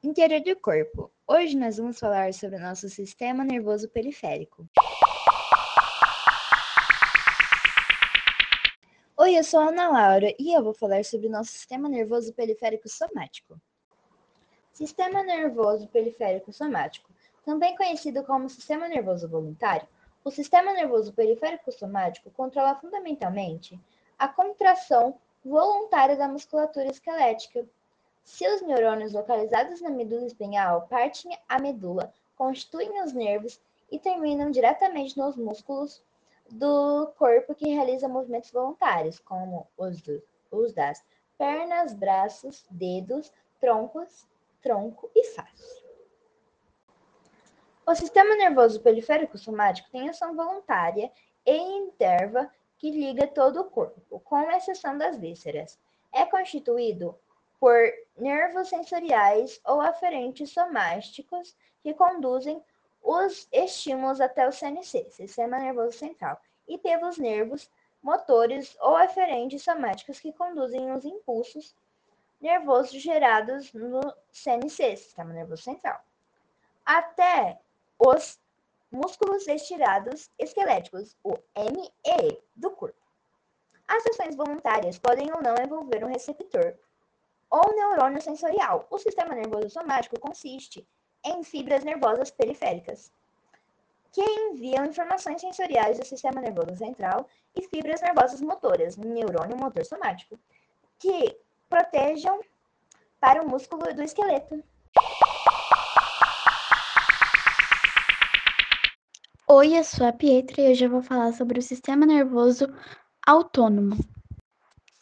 Interior do corpo. Hoje nós vamos falar sobre o nosso sistema nervoso periférico. Oi, eu sou a Ana Laura e eu vou falar sobre o nosso sistema nervoso periférico somático. Sistema nervoso periférico somático, também conhecido como sistema nervoso voluntário, o sistema nervoso periférico somático controla fundamentalmente a contração voluntária da musculatura esquelética se os neurônios localizados na medula espinhal partem a medula, constituem os nervos e terminam diretamente nos músculos do corpo que realizam movimentos voluntários, como os, do, os das pernas, braços, dedos, troncos, tronco e face. O sistema nervoso periférico somático tem ação voluntária e interva que liga todo o corpo, com exceção das vísceras. É constituído por nervos sensoriais ou aferentes somásticos que conduzem os estímulos até o CNC, Sistema Nervoso Central, e pelos nervos motores ou aferentes somáticos que conduzem os impulsos nervosos gerados no CNC, Sistema Nervoso Central, até os músculos estirados esqueléticos, o ME, do corpo. As ações voluntárias podem ou não envolver um receptor ou neurônio sensorial. O sistema nervoso somático consiste em fibras nervosas periféricas, que enviam informações sensoriais do sistema nervoso central, e fibras nervosas motoras, neurônio motor somático, que protejam para o músculo do esqueleto. Oi, eu sou a Pietra e hoje eu vou falar sobre o sistema nervoso autônomo.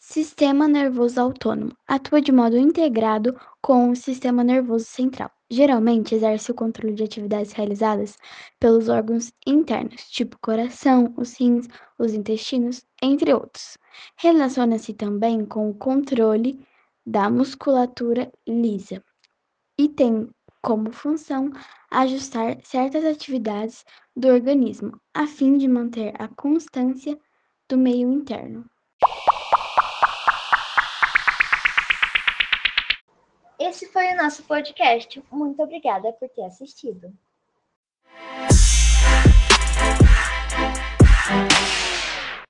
Sistema nervoso autônomo atua de modo integrado com o sistema nervoso central. Geralmente exerce o controle de atividades realizadas pelos órgãos internos, tipo coração, os rins, os intestinos, entre outros. Relaciona-se também com o controle da musculatura lisa e tem como função ajustar certas atividades do organismo, a fim de manter a constância do meio interno. Esse foi o nosso podcast. Muito obrigada por ter assistido.